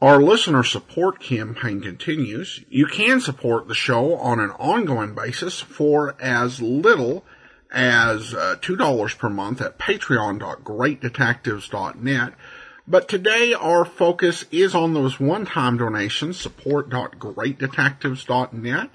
Our listener support campaign continues. You can support the show on an ongoing basis for as little as uh, $2 per month at patreon.greatdetectives.net. But today our focus is on those one-time donations, support.greatdetectives.net.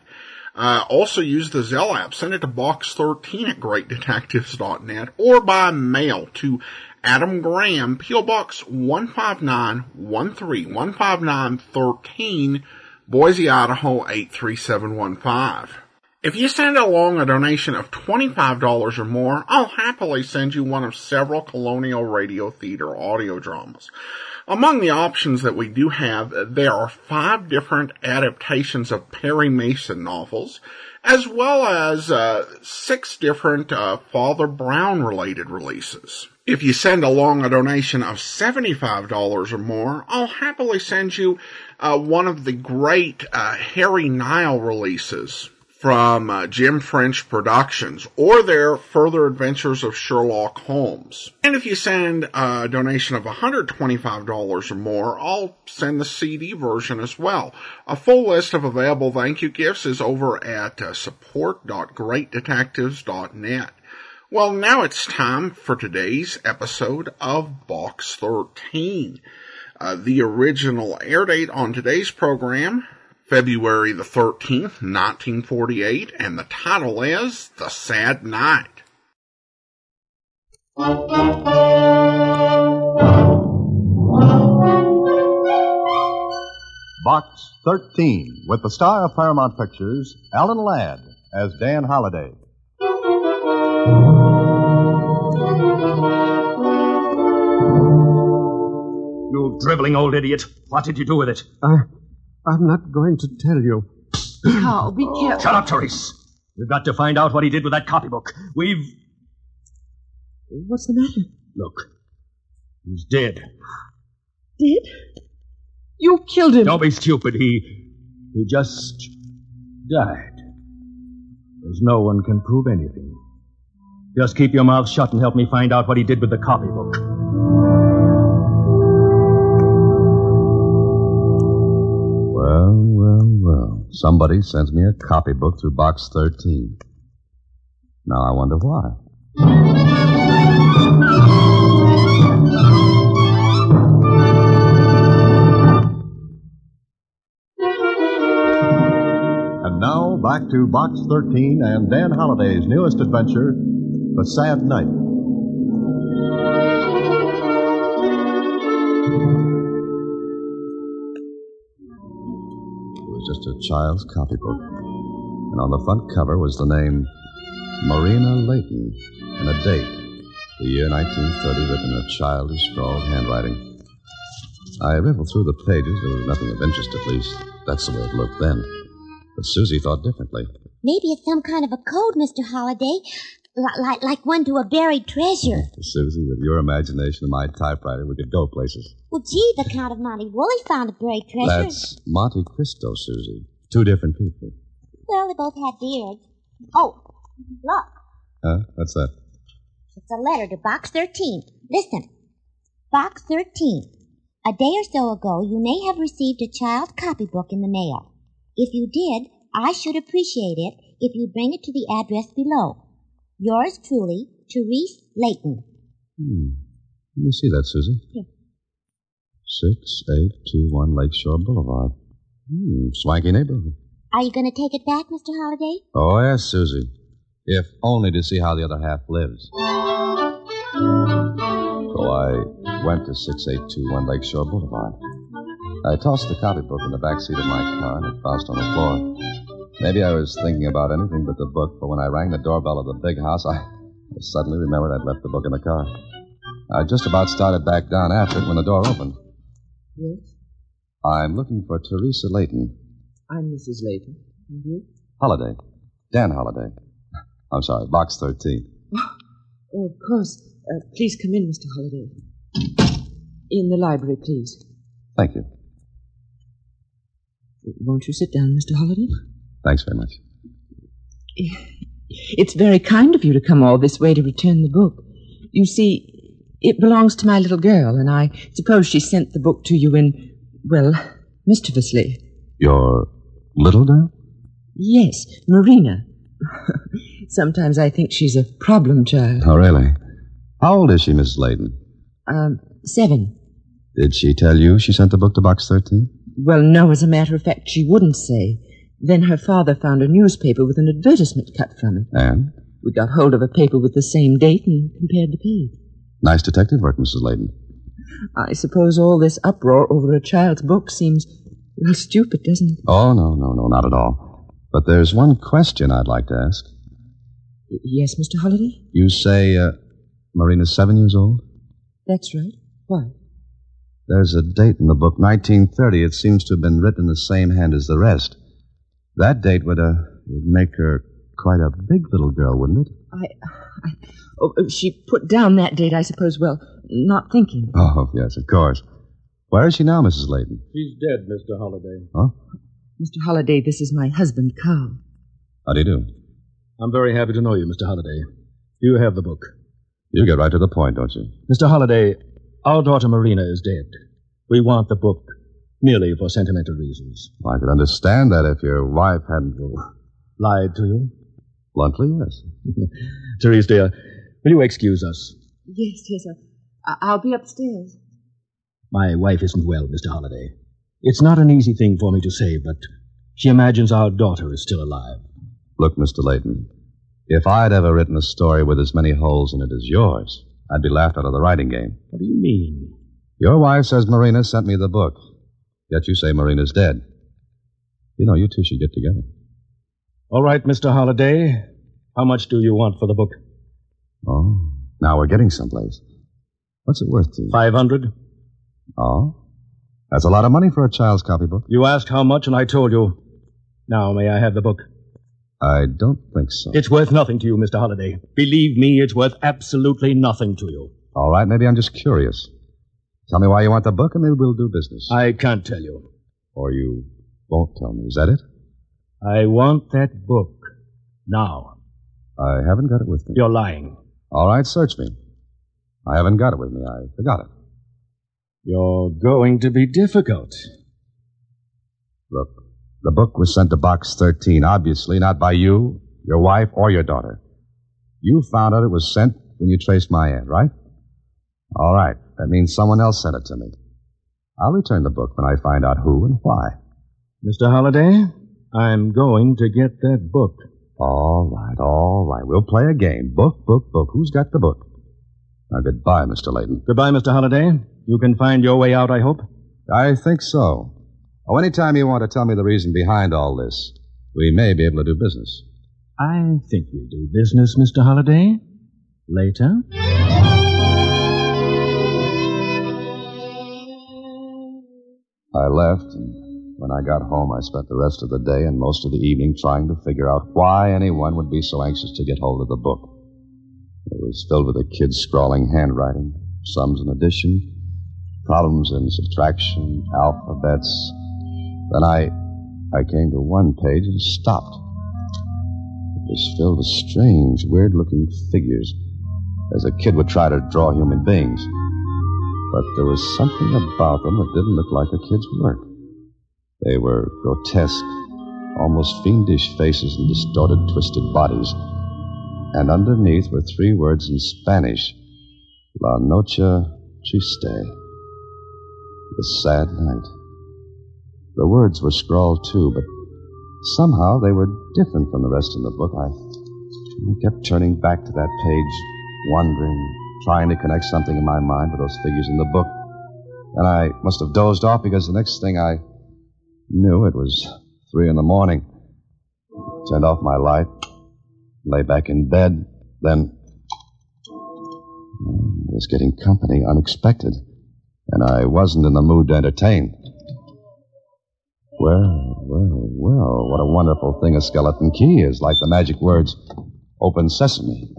Uh, also use the Zelle app. Send it to box13 at greatdetectives.net or by mail to Adam Graham, P.O. Box 15913, 15913, Boise, Idaho 83715. If you send along a donation of $25 or more, I'll happily send you one of several Colonial Radio Theater audio dramas. Among the options that we do have, there are five different adaptations of Perry Mason novels, as well as uh, six different uh, Father Brown related releases. If you send along a donation of $75 or more, I'll happily send you uh, one of the great uh, Harry Nile releases from uh, Jim French Productions or their Further Adventures of Sherlock Holmes. And if you send a donation of $125 or more, I'll send the CD version as well. A full list of available thank you gifts is over at uh, support.greatdetectives.net. Well, now it's time for today's episode of Box 13. Uh, the original air date on today's program, February the 13th, 1948, and the title is The Sad Night. Box 13, with the star of Paramount Pictures, Alan Ladd, as Dan Holliday. You dribbling old idiot. What did you do with it? I, I'm not going to tell you. Carl, be oh, careful. Shut up, Therese. We've got to find out what he did with that copybook. We've. What's the matter? Look. He's dead. Dead? You killed him. Don't be stupid. He. He just. died. There's no one can prove anything. Just keep your mouth shut and help me find out what he did with the copybook. Well, well, well. Somebody sends me a copybook through Box 13. Now I wonder why. And now back to Box 13 and Dan Holliday's newest adventure, The Sad Night. A child's copybook. And on the front cover was the name Marina Layton and a date, the year 1930, written in a childish, scrawled handwriting. I riffled through the pages. There was nothing of interest, at least. That's the way it looked then. But Susie thought differently. Maybe it's some kind of a code, Mr. Holliday. Like, like, like one to a buried treasure. Susie, with your imagination and my typewriter, we could go places. Well, gee, the Count of Monty Woolley found a buried treasure. That's Monte Cristo, Susie. Two different people. Well, they both had beards. Oh, look. Huh? What's that? It's a letter to Box 13. Listen. Box 13. A day or so ago, you may have received a child's copybook in the mail. If you did, I should appreciate it if you'd bring it to the address below. Yours truly, Therese Layton. Hmm. Let me see that, Susie. Here. 6821 Lakeshore Boulevard. Hmm, swanky neighborhood. Are you going to take it back, Mr. Holliday? Oh, yes, Susie. If only to see how the other half lives. So I went to 6821 Lakeshore Boulevard. I tossed the copybook in the back seat of my car and it bounced on the floor. Maybe I was thinking about anything but the book, but when I rang the doorbell of the big house, I, I suddenly remembered I'd left the book in the car. I just about started back down after it when the door opened. Yes? I'm looking for Teresa Layton. I'm Mrs. Layton. And you? Holliday. Dan Holliday. I'm sorry, box 13. Oh, of course. Uh, please come in, Mr. Holliday. In the library, please. Thank you. Won't you sit down, Mr. Holliday? Thanks very much. It's very kind of you to come all this way to return the book. You see, it belongs to my little girl, and I suppose she sent the book to you in, well, mischievously. Your little girl? Yes, Marina. Sometimes I think she's a problem child. Oh, really? How old is she, Mrs. Layton? Um, seven. Did she tell you she sent the book to box 13? Well, no, as a matter of fact, she wouldn't say. Then her father found a newspaper with an advertisement cut from it. And? We got hold of a paper with the same date and compared the page. Nice detective work, Mrs. Layton. I suppose all this uproar over a child's book seems, well, stupid, doesn't it? Oh, no, no, no, not at all. But there's one question I'd like to ask. Y- Yes, Mr. Holliday? You say uh, Marina's seven years old? That's right. Why? There's a date in the book, 1930. It seems to have been written in the same hand as the rest. That date would, uh, would make her quite a big little girl, wouldn't it? I, I oh, uh, she put down that date, I suppose, well, not thinking. Oh, yes, of course. Where is she now, Mrs. Layton? She's dead, Mr. Holliday. Huh? Mr. Holliday, this is my husband, Carl. How do you do? I'm very happy to know you, Mr. Holliday. You have the book. You get right to the point, don't you? Mr. Holliday, our daughter Marina is dead. We want the book merely for sentimental reasons. I could understand that if your wife hadn't. Lied to you? Bluntly, yes. Therese, dear, will you excuse us? Yes, yes, I, I'll be upstairs. My wife isn't well, Mr. Holliday. It's not an easy thing for me to say, but she imagines our daughter is still alive. Look, Mr. Layton, if I'd ever written a story with as many holes in it as yours, I'd be laughed out of the writing game. What do you mean? Your wife says Marina sent me the book, yet you say Marina's dead. You know, you two should get together. All right, Mr. Holliday. How much do you want for the book? Oh, now we're getting someplace. What's it worth to you? Five hundred? Oh? That's a lot of money for a child's copybook. You asked how much, and I told you. Now, may I have the book? I don't think so. It's worth nothing to you, Mr. Holliday. Believe me, it's worth absolutely nothing to you. All right, maybe I'm just curious. Tell me why you want the book, and maybe we'll do business. I can't tell you. Or you won't tell me. Is that it? I want that book. Now. I haven't got it with me. You're lying. All right, search me. I haven't got it with me. I forgot it. You're going to be difficult. Look, the book was sent to Box 13, obviously not by you, your wife, or your daughter. You found out it was sent when you traced my ad, right? All right. That means someone else sent it to me. I'll return the book when I find out who and why. Mr. Holliday, I'm going to get that book. All right, all right. We'll play a game. Book, book, book. Who's got the book? Now, goodbye, Mr. Layton. Goodbye, Mr. Holliday. You can find your way out, I hope. I think so. Oh, anytime you want to tell me the reason behind all this, we may be able to do business. I think we'll do business, Mr. Holliday. Later. I left, and when I got home, I spent the rest of the day and most of the evening trying to figure out why anyone would be so anxious to get hold of the book. It was filled with a kid's scrawling handwriting, sums and addition, problems in subtraction, alphabets. Then I, I came to one page and stopped. It was filled with strange, weird-looking figures, as a kid would try to draw human beings. But there was something about them that didn't look like a kid's work. They were grotesque, almost fiendish faces and distorted, twisted bodies. And underneath were three words in Spanish La Noche Triste. The sad night. The words were scrawled too, but somehow they were different from the rest in the book. I, I kept turning back to that page, wondering, trying to connect something in my mind with those figures in the book. And I must have dozed off because the next thing I knew, it was three in the morning. Turned off my light, lay back in bed, then I was getting company unexpected, and I wasn't in the mood to entertain. Well, Well, well, what a wonderful thing a skeleton key is, like the magic words, open sesame.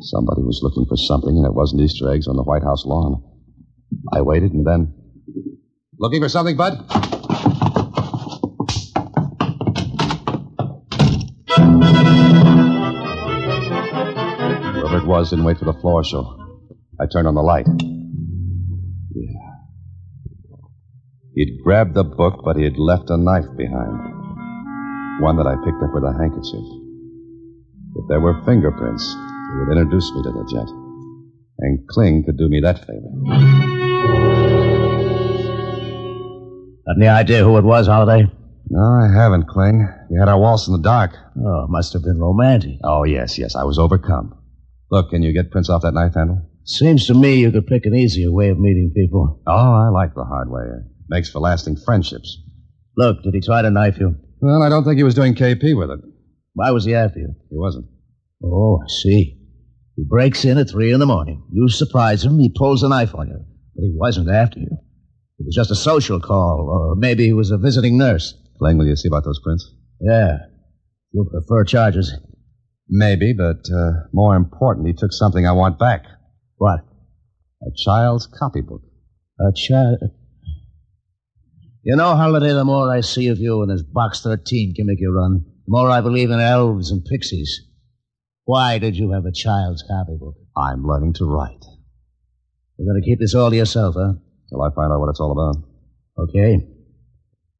Somebody was looking for something, and it wasn't Easter eggs on the White House lawn. I waited, and then. Looking for something, Bud? Whoever it was didn't wait for the floor show. I turned on the light. Yeah. He'd grabbed the book, but he had left a knife behind. One that I picked up with a handkerchief. If there were fingerprints, he would introduce me to the gent. And Kling could do me that favor. Got any idea who it was, Holliday? No, I haven't, Kling. We had our waltz in the dark. Oh, must have been romantic. Oh, yes, yes. I was overcome. Look, can you get prints off that knife handle? Seems to me you could pick an easier way of meeting people. Oh, I like the hard way. It makes for lasting friendships. Look, did he try to knife you? Well, I don't think he was doing KP with it. Why was he after you? He wasn't. Oh, I see. He breaks in at three in the morning. You surprise him, he pulls a knife on you. But he wasn't after you. It was just a social call, or maybe he was a visiting nurse. Kling, will you see about those prints? Yeah. You'll prefer charges. Maybe, but uh, more important, he took something I want back. What? A child's copybook. A child. You know, Holliday, the more I see of you and this Box 13 gimmick you run, the more I believe in elves and pixies. Why did you have a child's copybook? I'm learning to write. You're going to keep this all to yourself, huh? Till I find out what it's all about. Okay.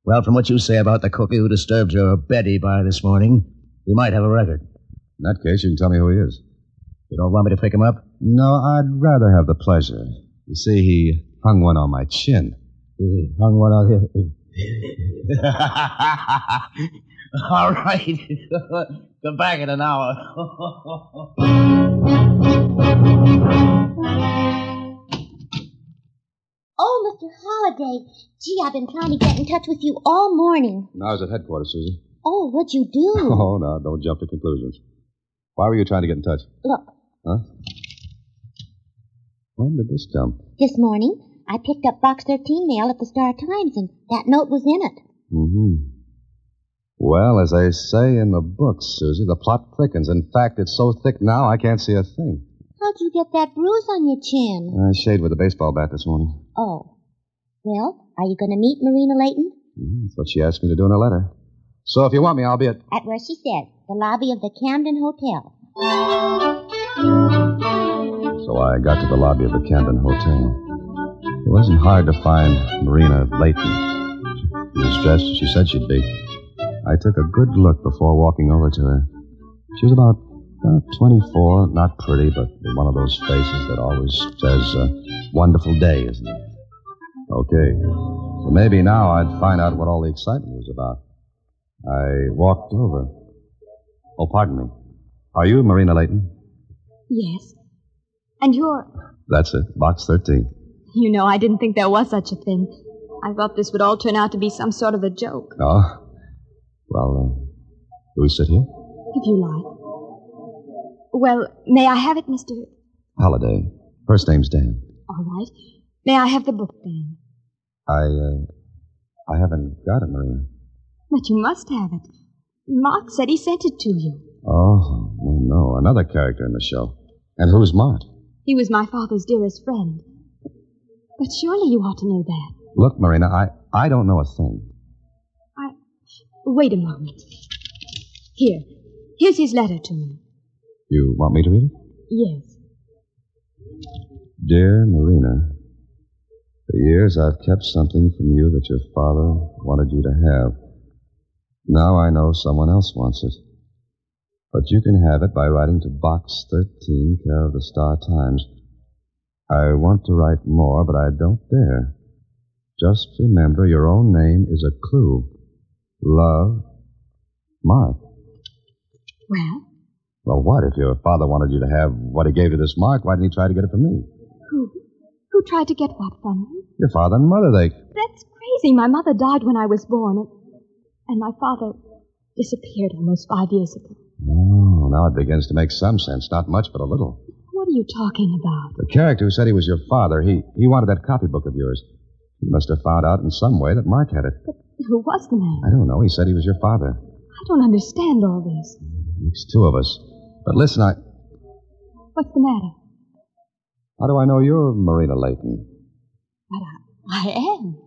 Well, from what you say about the cookie who disturbed your Betty by this morning, you might have a record. In that case, you can tell me who he is. You don't want me to pick him up? No, I'd rather have the pleasure. You see, he hung one on my chin. He hung one on here. All right. Come back in an hour. Oh, Mr. Holliday. Gee, I've been trying to get in touch with you all morning. I was at headquarters, Susan. Oh, what'd you do? Oh, no, don't jump to conclusions. Why were you trying to get in touch? Look, Huh? When did this come? this morning I picked up Box 13 mail at the Star Times, and that note was in it. Mm-hmm. Well, as they say in the books, Susie, the plot thickens. In fact, it's so thick now I can't see a thing. How'd you get that bruise on your chin? I shaved with a baseball bat this morning. Oh. Well, are you going to meet Marina Layton? Mm, That's what she asked me to do in her letter. So if you want me, I'll be at. At where she said, the lobby of the Camden Hotel. So I got to the lobby of the Camden Hotel. It wasn't hard to find Marina Layton. She was dressed as she said she'd be. I took a good look before walking over to her. She was about, about 24, not pretty, but one of those faces that always says, uh, wonderful day, isn't it? Okay. So maybe now I'd find out what all the excitement was about. I walked over. Oh, pardon me. Are you Marina Layton? Yes. And you're. That's it. Box 13. You know, I didn't think there was such a thing. I thought this would all turn out to be some sort of a joke, Oh? Well, uh, do we sit here? if you like. Well, may I have it, Mr. Holliday. First name's Dan. All right. May I have the book Dan? I, uh, I haven't got it, Marina. But you must have it. Mark said he sent it to you. Oh, no, no. Another character in the show. And who's Mark? He was my father's dearest friend. But surely you ought to know that. Look, Marina, I, I don't know a thing. I. Wait a moment. Here. Here's his letter to me. You want me to read it? Yes. Dear Marina, for years I've kept something from you that your father wanted you to have. Now I know someone else wants it. But you can have it by writing to Box 13, care of the Star Times. I want to write more, but I don't dare. Just remember your own name is a clue. Love, Mark. Well, Well, what? If your father wanted you to have what he gave to this Mark, why didn't he try to get it from me? who? Who tried to get what from you? Your father and mother, they. That's crazy. My mother died when I was born, and, and my father disappeared almost five years ago. Oh, now it begins to make some sense. Not much, but a little. What are you talking about? The character who said he was your father, he, he wanted that copybook of yours. He must have found out in some way that Mark had it. But, Who was the man? I don't know. He said he was your father. I don't understand all this. It's two of us. But listen, I. What's the matter? How do I know you're Marina Layton? But I, I am.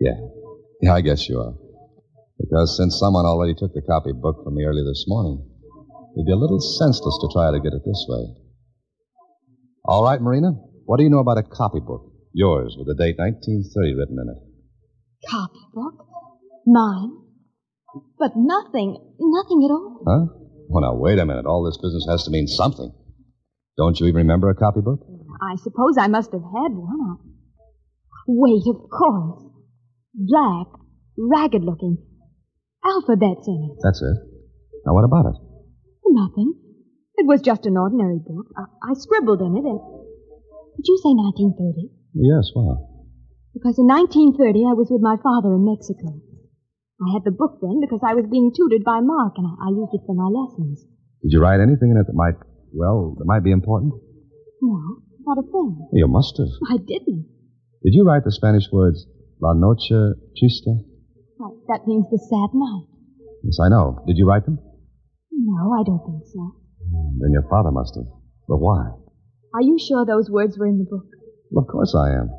Yeah. Yeah, I guess you are. Because since someone already took the copybook from me early this morning, it'd be a little senseless to try to get it this way. All right, Marina. What do you know about a copybook? Yours, with the date 1930 written in it. Copybook? Mine? But nothing, nothing at all. Huh? Well, now, wait a minute. All this business has to mean something. Don't you even remember a copybook? I suppose I must have had one. Wait, of course. Black, ragged looking. Alphabets in it. That's it. Now, what about it? Nothing. It was just an ordinary book. I, I scribbled in it and. Did you say 1930? Yes, why? Because in 1930 I was with my father in Mexico. I had the book then because I was being tutored by Mark and I, I used it for my lessons. Did you write anything in it that might, well, that might be important? No, not a thing. You must have. I didn't. Did you write the Spanish words La Noche Triste? Why, that means the sad night. Yes, I know. Did you write them? No, I don't think so. Then your father must have. But why? Are you sure those words were in the book? Well, of course I am.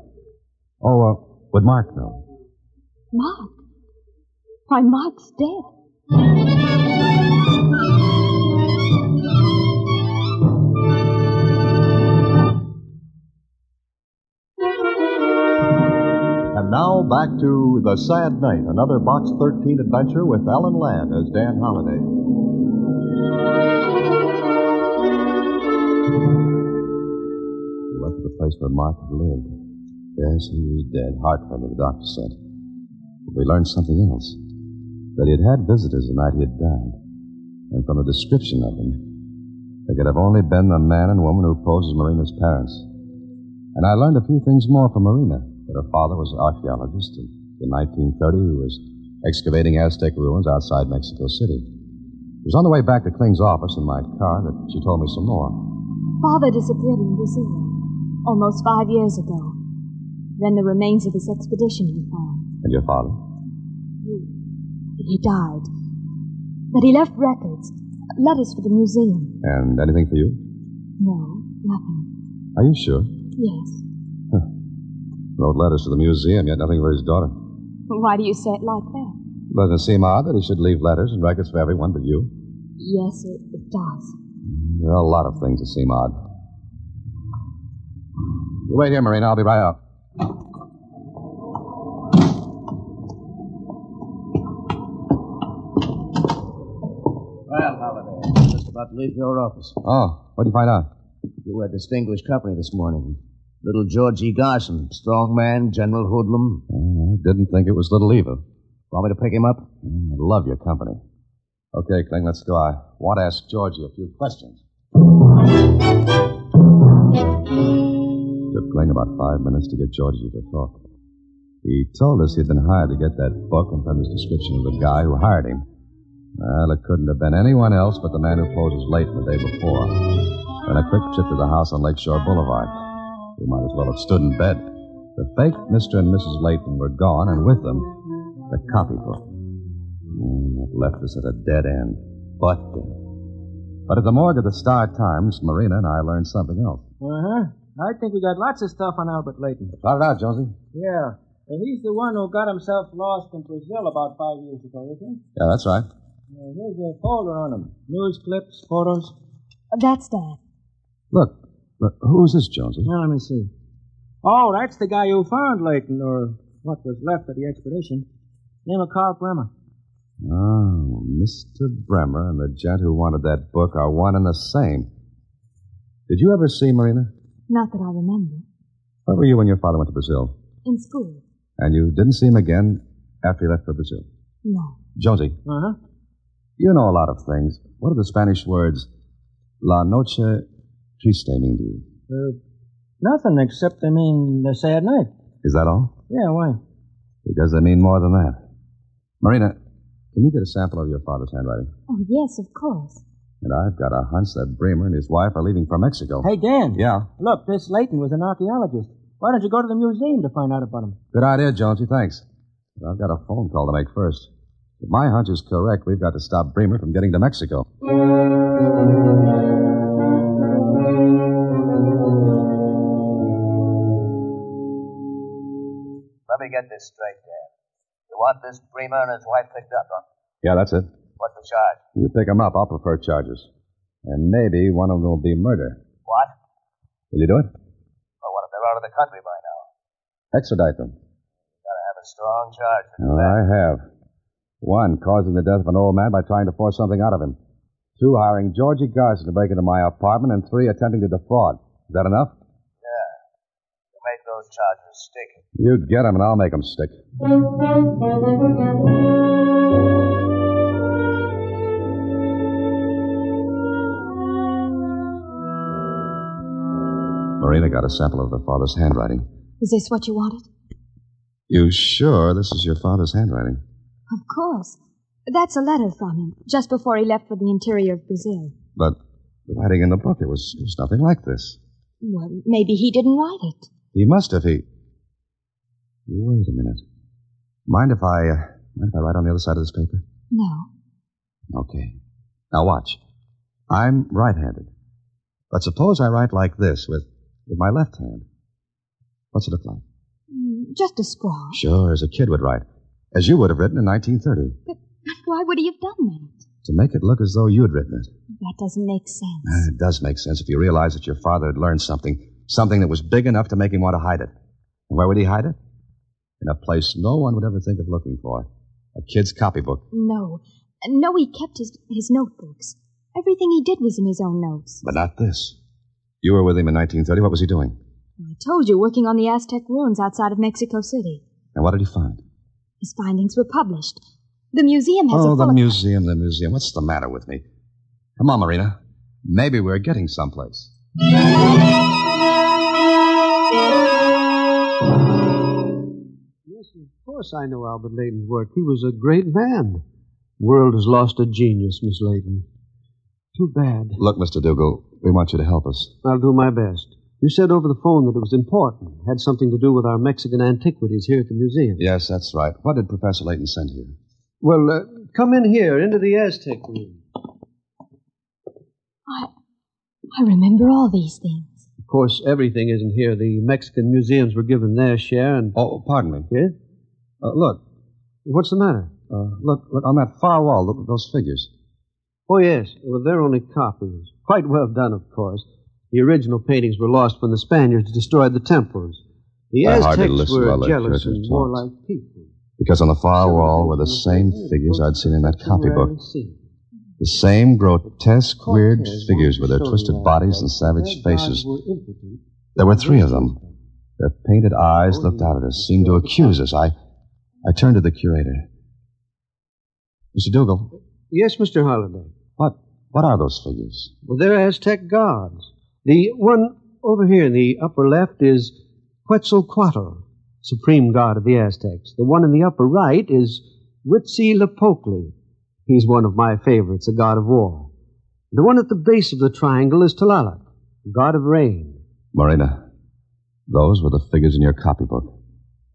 Oh, uh, would Mark know? Mark? Why, Mark's dead. And now back to The Sad Night, another Box 13 adventure with Alan Ladd as Dan Holliday. We went to the place where Mark had lived. Yes, he was dead. Heart failure, the doctor said. But we learned something else. That he had had visitors the night he had died. And from the description of them, they could have only been the man and woman who posed as Marina's parents. And I learned a few things more from Marina. That her father was an archaeologist. And in 1930, he was excavating Aztec ruins outside Mexico City. It was on the way back to Kling's office in my car that she told me some more. Father disappeared in Brazil almost five years ago. Then the remains of his expedition were found. And your father? He died. But he left records, letters for the museum. And anything for you? No, nothing. Are you sure? Yes. Wrote letters to the museum, yet nothing for his daughter. Why do you say it like that? Doesn't it seem odd that he should leave letters and records for everyone but you? Yes, it, it does. Mm, there are a lot of things that seem odd. You wait here, Marina. I'll be right out. About to leave your office. Oh, what'd you find out? You were distinguished company this morning. Little George E. Garson, strong man, general hoodlum. Mm, I didn't think it was Little Eva. Want me to pick him up? Mm, I love your company. Okay, Kling, let's go. I want to ask Georgie a few questions. It Took Kling about five minutes to get Georgie to talk. He told us he'd been hired to get that book and from his description of the guy who hired him. Well, it couldn't have been anyone else but the man who as late the day before. And a quick trip to the house on Lakeshore Boulevard. We might as well have stood in bed. The fake Mr. and Mrs. Layton were gone, and with them, the copybook. Mm, it left us at a dead end. But, but at the morgue of the Star Times, Marina and I learned something else. Uh huh. I think we got lots of stuff on Albert Layton. Shout it out, Jonesy. Yeah. And he's the one who got himself lost in Brazil about five years ago, isn't he? Yeah, that's right. Uh, here's a folder on him. News clips, photos. That's Dad. Look, look who's this, Jonesy? Now, let me see. Oh, that's the guy who found Layton, or what was left of the expedition. Name of Carl Bremer. Oh, Mr. Bremer and the gent who wanted that book are one and the same. Did you ever see Marina? Not that I remember. Where were you when your father went to Brazil? In school. And you didn't see him again after he left for Brazil? No. Jonesy, Uh huh. You know a lot of things. What do the Spanish words La Noche Triste mean to you? Uh, nothing except they mean the sad night. Is that all? Yeah, why? Because they mean more than that. Marina, can you get a sample of your father's handwriting? Oh, yes, of course. And I've got a hunch that Bremer and his wife are leaving for Mexico. Hey, Dan. Yeah. Look, this Layton was an archaeologist. Why don't you go to the museum to find out about him? Good idea, Jonesy. Thanks. But I've got a phone call to make first. If my hunch is correct, we've got to stop Bremer from getting to Mexico. Let me get this straight, Dan. You want this Bremer and his wife picked up, huh? Yeah, that's it. What's the charge? You pick them up. I'll prefer charges. And maybe one of them will be murder. What? Will you do it? Well, what if they're out of the country by now? Extradite them. You Gotta have a strong charge. Oh, I have. One, causing the death of an old man by trying to force something out of him. Two, hiring Georgie Garson to break into my apartment. And three, attempting to defraud. Is that enough? Yeah. You make those charges stick. You get them, and I'll make them stick. Marina got a sample of her father's handwriting. Is this what you wanted? You sure this is your father's handwriting? Of course. That's a letter from him, just before he left for the interior of Brazil. But the writing in the book, it was, it was nothing like this. Well, maybe he didn't write it. He must have. He. Wait a minute. Mind if I uh, mind if I write on the other side of this paper? No. Okay. Now watch. I'm right-handed, but suppose I write like this with with my left hand. What's it look like? Mm, Just a scrawl. Sure, as a kid would write, as you would have written in 1930, But why would he have done that? to make it look as though you had written it. That doesn't make sense. Ah, It does make sense if you realize that your father had learned something, something that was big enough to make him want to hide it. And where would he hide it? In a place no one would ever think of looking for. A kid's copybook. No. No, he kept his, his notebooks. Everything he did was in his own notes. But not this. You were with him in 1930. What was he doing? I told you, working on the Aztec ruins outside of Mexico City. And what did he find? His findings were published. The museum has oh, a the full museum, the museum. What's the matter with me? Come on, Marina. Maybe we're getting someplace. Yes, of course I know Albert Layton's work. He was a great man. World has lost a genius, Miss Layton. Too bad. Look, Mr. Dougal, we want you to help us. I'll do my best. You said over the phone that it was important, had something to do with our Mexican antiquities here at the museum. Yes, that's right. What did Professor Layton send here? Well, uh, come in here, into the Aztec room. I, I remember all these things. Of course, everything isn't here. The Mexican museums were given their share, and Oh, pardon me. yes, Uh, look, what's the matter? uh, look, look on that far wall. Look at those figures. Oh, yes. Well, they're only copies. Quite well done, of course. The original paintings were lost when the Spaniards destroyed the temples. The I hardly Aztecs were jealous and warlike people. Because on the far wall were the same figures I'd seen in that copybook. The same grotesque, weird figures with their wanted to show twisted bodies and savage faces. There were three of them. Their painted eyes looked out at us, seemed to accuse us. I, I turned to the curator. Mr. Dougal, Yes, Mr. Holliday. what, what are those figures? Well, they're Aztec gods. The one over here in the upper left is Quetzalcoatl, supreme god of the Aztecs. The one in the upper right is Huitzilopochtli. He's one of my favorites, a god of war. The one at the base of the triangle is Tlaloc, god of rain. Marina, those were the figures in your copybook.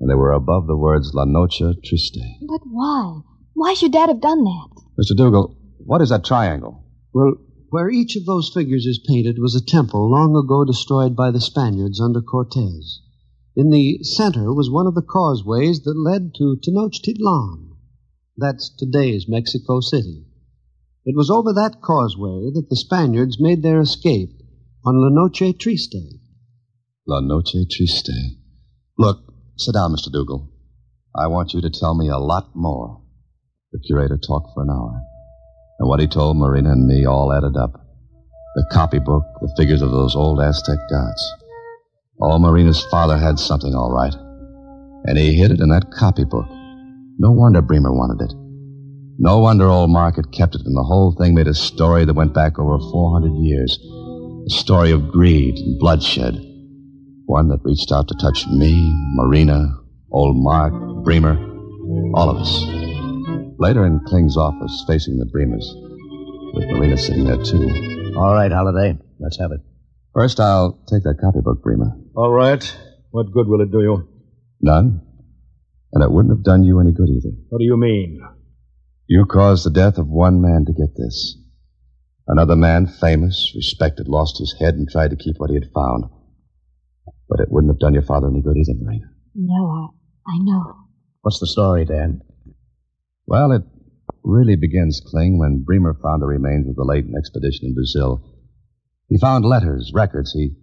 And they were above the words La Noche Triste. But why? Why should Dad have done that? Mr. Dougal, what is that triangle? Well, where each of those figures is painted was a temple long ago destroyed by the Spaniards under Cortez. In the center was one of the causeways that led to Tenochtitlan. That's today's Mexico City. It was over that causeway that the Spaniards made their escape on La Noche Triste. La Noche Triste. Look, sit down, Mr. Dougal. I want you to tell me a lot more. The curator talked for an hour. And what he told Marina and me all added up. The copybook, the figures of those old Aztec gods. Oh, Marina's father had something all right. And he hid it in that copybook. No wonder Bremer wanted it. No wonder old Mark had kept it, and the whole thing made a story that went back over 400 years. A story of greed and bloodshed. One that reached out to touch me, Marina, old Mark, Bremer, all of us. Later in Kling's office, facing the Bremers, with Marina sitting there too. All right, Holliday. Let's have it. First, I'll take that copybook, Bremer. All right. What good will it do you? None. And it wouldn't have done you any good either. What do you mean? You caused the death of one man to get this. Another man, famous, respected, lost his head and tried to keep what he had found. But it wouldn't have done your father any good either, Marina. No, I, I know. What's the story, Dan? Well, it really begins, Kling, when Bremer found the remains of the Layton expedition in Brazil. He found letters, records. He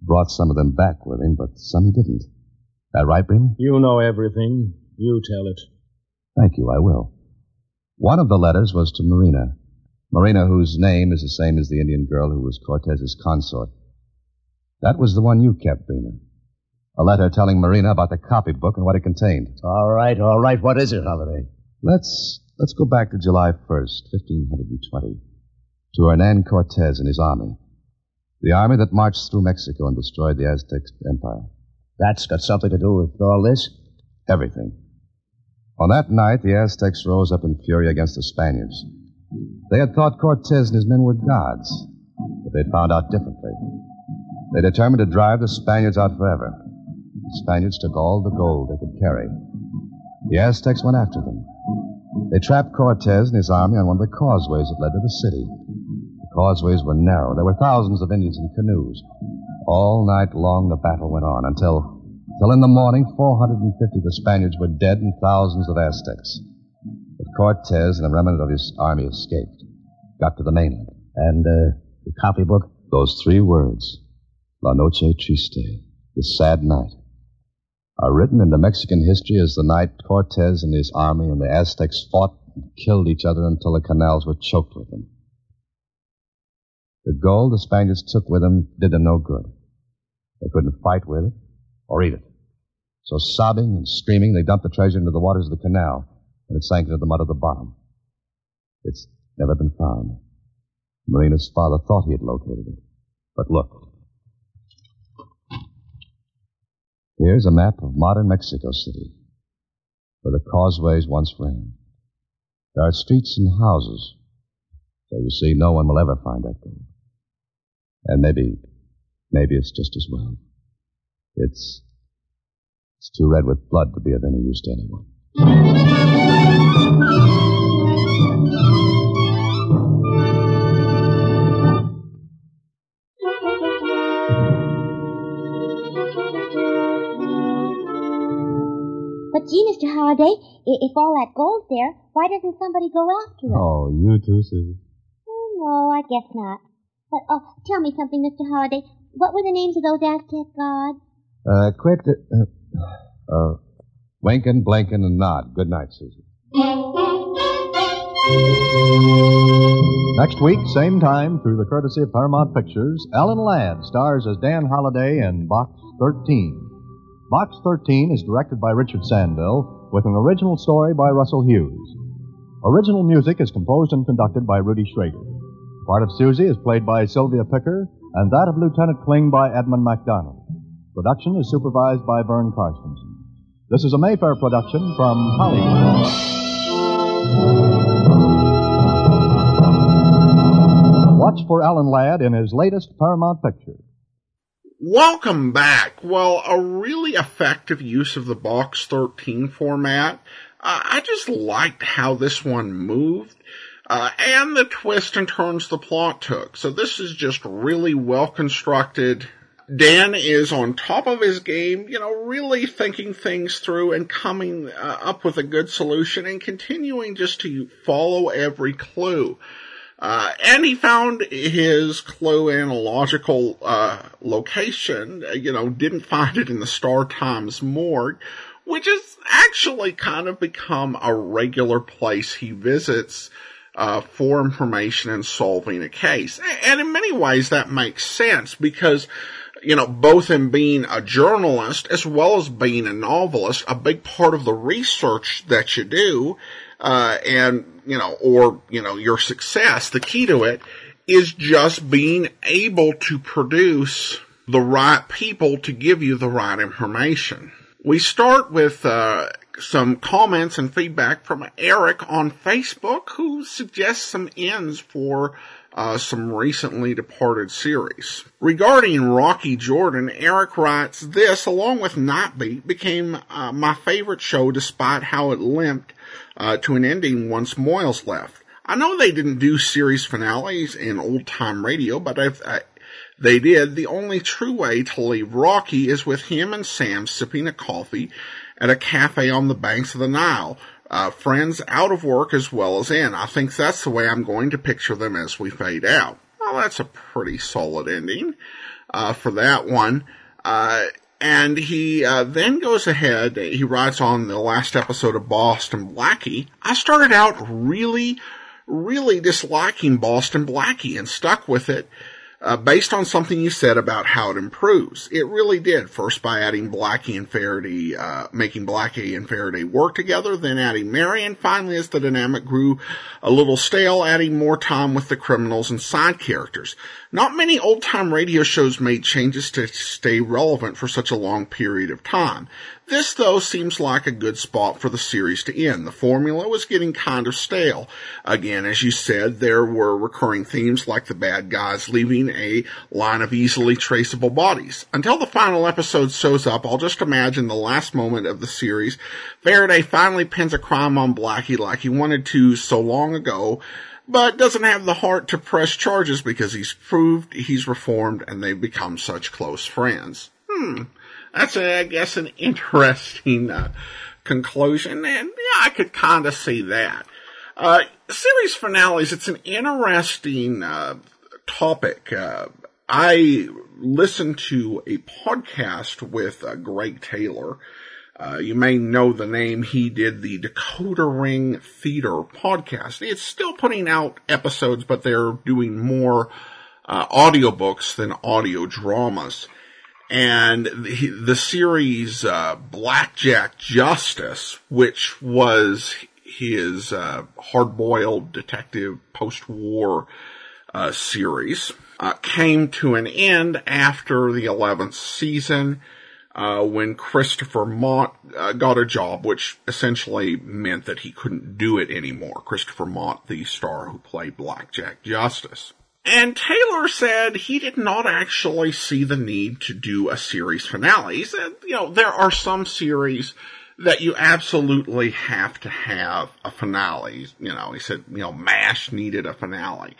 brought some of them back with him, but some he didn't. That right, Bremer? You know everything. You tell it. Thank you, I will. One of the letters was to Marina. Marina, whose name is the same as the Indian girl who was Cortez's consort. That was the one you kept, Bremer. A letter telling Marina about the copybook and what it contained. All right, all right. What is it, Holliday? Let's let's go back to July 1st, 1520, to Hernan Cortez and his army. The army that marched through Mexico and destroyed the Aztec Empire. That's got something to do with all this? Everything. On that night, the Aztecs rose up in fury against the Spaniards. They had thought Cortez and his men were gods, but they'd found out differently. They determined to drive the Spaniards out forever. The Spaniards took all the gold they could carry. The Aztecs went after them. They trapped Cortez and his army on one of the causeways that led to the city. The causeways were narrow. There were thousands of Indians in canoes. All night long the battle went on until, until in the morning 450 of the Spaniards were dead and thousands of Aztecs. But Cortez and the remnant of his army escaped, got to the mainland. And, uh, the copybook? Those three words, La Noche Triste, the sad night, are written into Mexican history as the night Cortez and his army and the Aztecs fought and killed each other until the canals were choked with them. The gold the Spaniards took with them did them no good. They couldn't fight with it or eat it. So sobbing and screaming, they dumped the treasure into the waters of the canal, and it sank into the mud at the bottom. It's never been found. Marina's father thought he had located it. But look. Here's a map of modern Mexico City, where the causeways once ran. There are streets and houses, so you see, no one will ever find that gold. And maybe, maybe it's just as well. It's, it's too red with blood to be of any use to anyone. But gee, Mr. Holliday, if all that gold's there, why doesn't somebody go after it? Oh, you too, Susie. Oh, no, I guess not. But, oh, tell me something, Mr. Holliday. What were the names of those Aztec gods? Uh, quit. Uh, uh, Winkin, Blinkin, and Nod. Good night, Susie. Next week, same time, through the courtesy of Paramount Pictures, Alan Ladd stars as Dan Holliday in Box 13. Box 13 is directed by Richard Sanville with an original story by Russell Hughes. Original music is composed and conducted by Rudy Schrager. Part of Susie is played by Sylvia Picker, and that of Lieutenant Kling by Edmund MacDonald. Production is supervised by Vern Carstensen. This is a Mayfair production from Hollywood. Watch for Alan Ladd in his latest Paramount picture. Welcome back. Well, a really effective use of the box 13 format. Uh, I just liked how this one moved. Uh, and the twist and turns the plot took. So this is just really well constructed. Dan is on top of his game, you know, really thinking things through and coming uh, up with a good solution and continuing just to follow every clue. Uh, and he found his clue in a logical, uh, location, you know, didn't find it in the Star Times morgue, which has actually kind of become a regular place he visits, uh, for information and solving a case. And in many ways that makes sense because, you know, both in being a journalist as well as being a novelist, a big part of the research that you do, uh, and, you know, or, you know, your success, the key to it is just being able to produce the right people to give you the right information. We start with, uh, some comments and feedback from Eric on Facebook who suggests some ends for uh, some recently departed series. Regarding Rocky Jordan, Eric writes, this, along with Nightbeat, became uh, my favorite show despite how it limped uh, to an ending once Moyles left. I know they didn't do series finales in old time radio, but if I, they did, the only true way to leave Rocky is with him and Sam sipping a coffee at a cafe on the banks of the Nile, uh, friends out of work as well as in. I think that's the way I'm going to picture them as we fade out. Well, that's a pretty solid ending, uh, for that one. Uh, and he uh, then goes ahead. He writes on the last episode of Boston Blackie. I started out really, really disliking Boston Blackie and stuck with it uh, based on something you said about how it improves. It really did. First by adding Blackie and Faraday, uh, making Blackie and Faraday work together, then adding Mary, and finally as the dynamic grew a little stale, adding more time with the criminals and side characters. Not many old time radio shows made changes to stay relevant for such a long period of time. This though seems like a good spot for the series to end. The formula was getting kind of stale. Again, as you said, there were recurring themes like the bad guys leaving a line of easily traceable bodies. Until the final episode shows up, I'll just imagine the last moment of the series. Faraday finally pins a crime on Blackie like he wanted to so long ago, but doesn't have the heart to press charges because he's proved he's reformed and they've become such close friends. Hmm that's, a, I guess, an interesting uh, conclusion, and yeah, I could kind of see that. Uh, series finales, it's an interesting uh, topic. Uh, I listened to a podcast with uh, Greg Taylor. Uh, you may know the name. He did the Decoder Ring Theater podcast. It's still putting out episodes, but they're doing more uh, audiobooks than audio dramas and the, series uh, Blackjack Justice, which was his uh, hard-boiled detective post-war uh, series, uh, came to an end after the 11th season. Uh, when Christopher Mott uh, got a job, which essentially meant that he couldn't do it anymore. Christopher Mott, the star who played Blackjack Justice. And Taylor said he did not actually see the need to do a series finale. He said, you know, there are some series that you absolutely have to have a finale. You know, he said, you know, MASH needed a finale.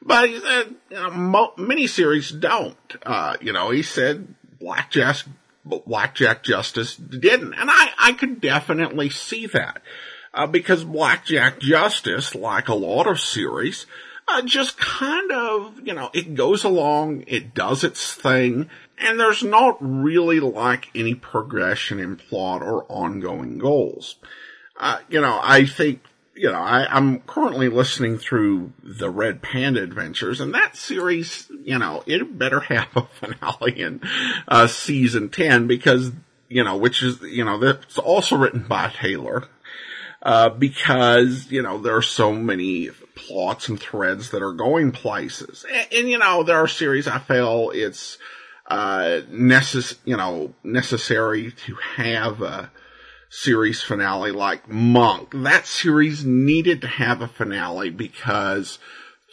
But he said, you know, mo- miniseries don't. Uh, you know, he said Blackjack, Blackjack Justice didn't. And I, I could definitely see that. Uh, because Blackjack Justice, like a lot of series, uh, just kind of, you know, it goes along, it does its thing, and there's not really like any progression in plot or ongoing goals. Uh, you know, I think, you know, I, am currently listening through the Red Panda Adventures, and that series, you know, it better have a finale in uh, season 10 because, you know, which is, you know, that's also written by Taylor. Uh, because, you know, there are so many plots and threads that are going places. And, and you know, there are series I feel it's, uh, necess- you know, necessary to have a series finale like Monk. That series needed to have a finale because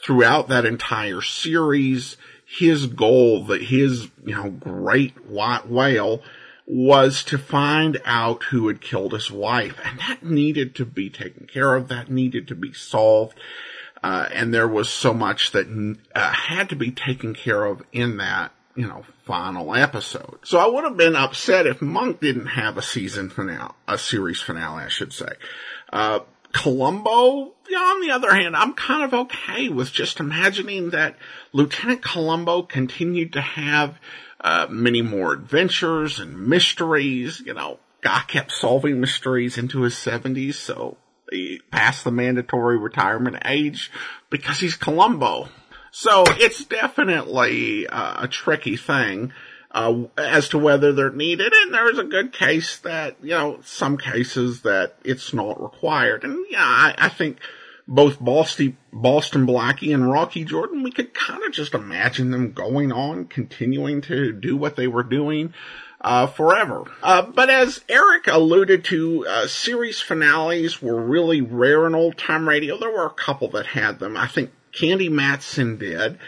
throughout that entire series, his goal, that his, you know, great white whale was to find out who had killed his wife. And that needed to be taken care of. That needed to be solved. Uh, and there was so much that uh, had to be taken care of in that, you know, final episode. So I would have been upset if Monk didn't have a season finale, a series finale, I should say. Uh, Columbo, yeah, on the other hand, I'm kind of okay with just imagining that Lieutenant Columbo continued to have, uh, many more adventures and mysteries, you know, guy kept solving mysteries into his 70s, so past the mandatory retirement age because he's Columbo. So it's definitely uh, a tricky thing uh, as to whether they're needed, and there's a good case that you know some cases that it's not required, and yeah, I, I think both Boston, Boston Blackie and Rocky Jordan, we could kind of just imagine them going on, continuing to do what they were doing uh, forever. Uh, but as Eric alluded to, uh, series finales were really rare in old time radio. There were a couple that had them. I think Candy Matson did.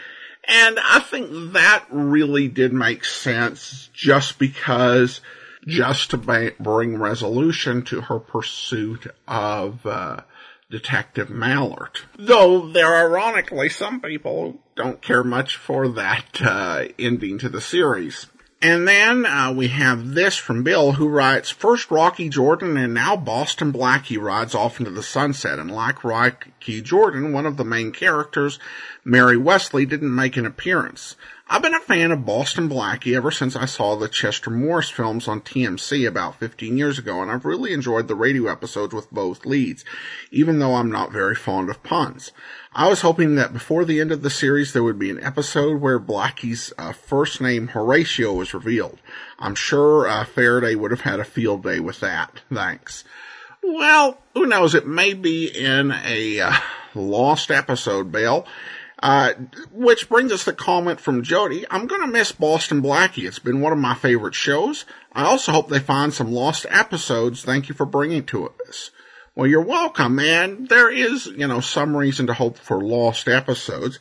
And I think that really did make sense just because, just to bring resolution to her pursuit of, uh, Detective Mallard. Though there ironically some people don't care much for that, uh, ending to the series. And then uh, we have this from Bill, who writes, First Rocky Jordan and now Boston Blackie rides off into the sunset. And like Rocky Jordan, one of the main characters, Mary Wesley, didn't make an appearance. I've been a fan of Boston Blackie ever since I saw the Chester Morris films on TMC about 15 years ago, and I've really enjoyed the radio episodes with both leads, even though I'm not very fond of puns. I was hoping that before the end of the series there would be an episode where Blackie's uh, first name Horatio was revealed. I'm sure uh, Faraday would have had a field day with that. Thanks. Well, who knows? It may be in a uh, lost episode, Bill. Uh, which brings us the comment from Jody. I'm gonna miss Boston Blackie. It's been one of my favorite shows. I also hope they find some lost episodes. Thank you for bringing to us. Well, you're welcome, man. There is, you know, some reason to hope for lost episodes.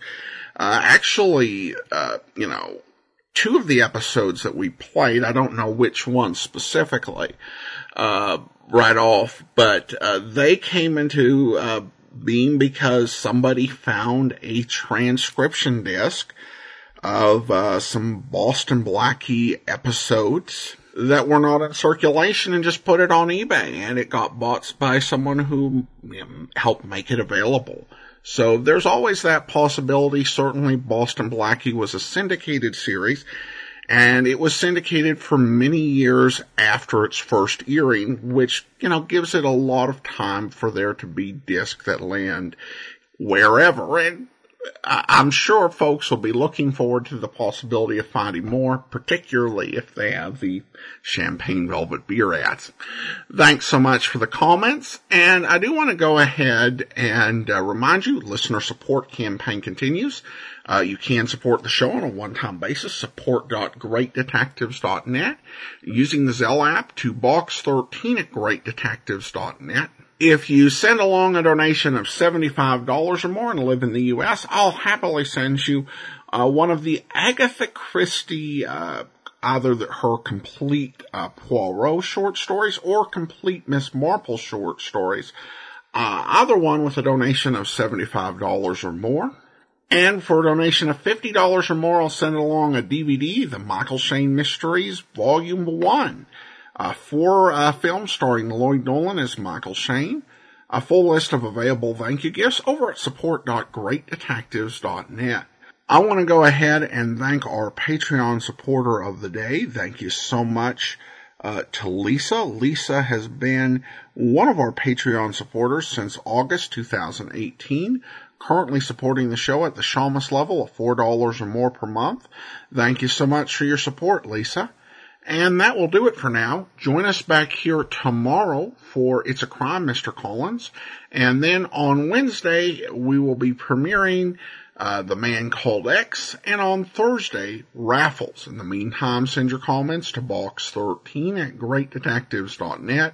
Uh, actually, uh, you know, two of the episodes that we played, I don't know which one specifically, uh, right off, but, uh, they came into, uh, being because somebody found a transcription disc of uh, some Boston Blackie episodes that were not in circulation and just put it on eBay and it got bought by someone who you know, helped make it available. So there's always that possibility. Certainly Boston Blackie was a syndicated series and it was syndicated for many years after its first airing, which, you know, gives it a lot of time for there to be discs that land wherever. And I'm sure folks will be looking forward to the possibility of finding more, particularly if they have the champagne velvet beer ads. Thanks so much for the comments. And I do want to go ahead and uh, remind you, listener support campaign continues. Uh, you can support the show on a one-time basis, support.greatdetectives.net, using the Zelle app to box13 at greatdetectives.net. If you send along a donation of $75 or more and live in the U.S., I'll happily send you uh, one of the Agatha Christie, uh, either the, her complete uh, Poirot short stories or complete Miss Marple short stories. Uh, either one with a donation of $75 or more. And for a donation of $50 or more, I'll send along a DVD, The Michael Shayne Mysteries, Volume 1. Uh, four uh, films starring Lloyd Nolan as Michael Shayne. A full list of available thank you gifts over at support.greatdetectives.net. I want to go ahead and thank our Patreon supporter of the day. Thank you so much uh, to Lisa. Lisa has been one of our Patreon supporters since August 2018 currently supporting the show at the Shamus level of $4 or more per month. Thank you so much for your support, Lisa. And that will do it for now. Join us back here tomorrow for It's a Crime, Mr. Collins. And then on Wednesday, we will be premiering uh, The Man Called X. And on Thursday, Raffles. In the meantime, send your comments to box13 at greatdetectives.net.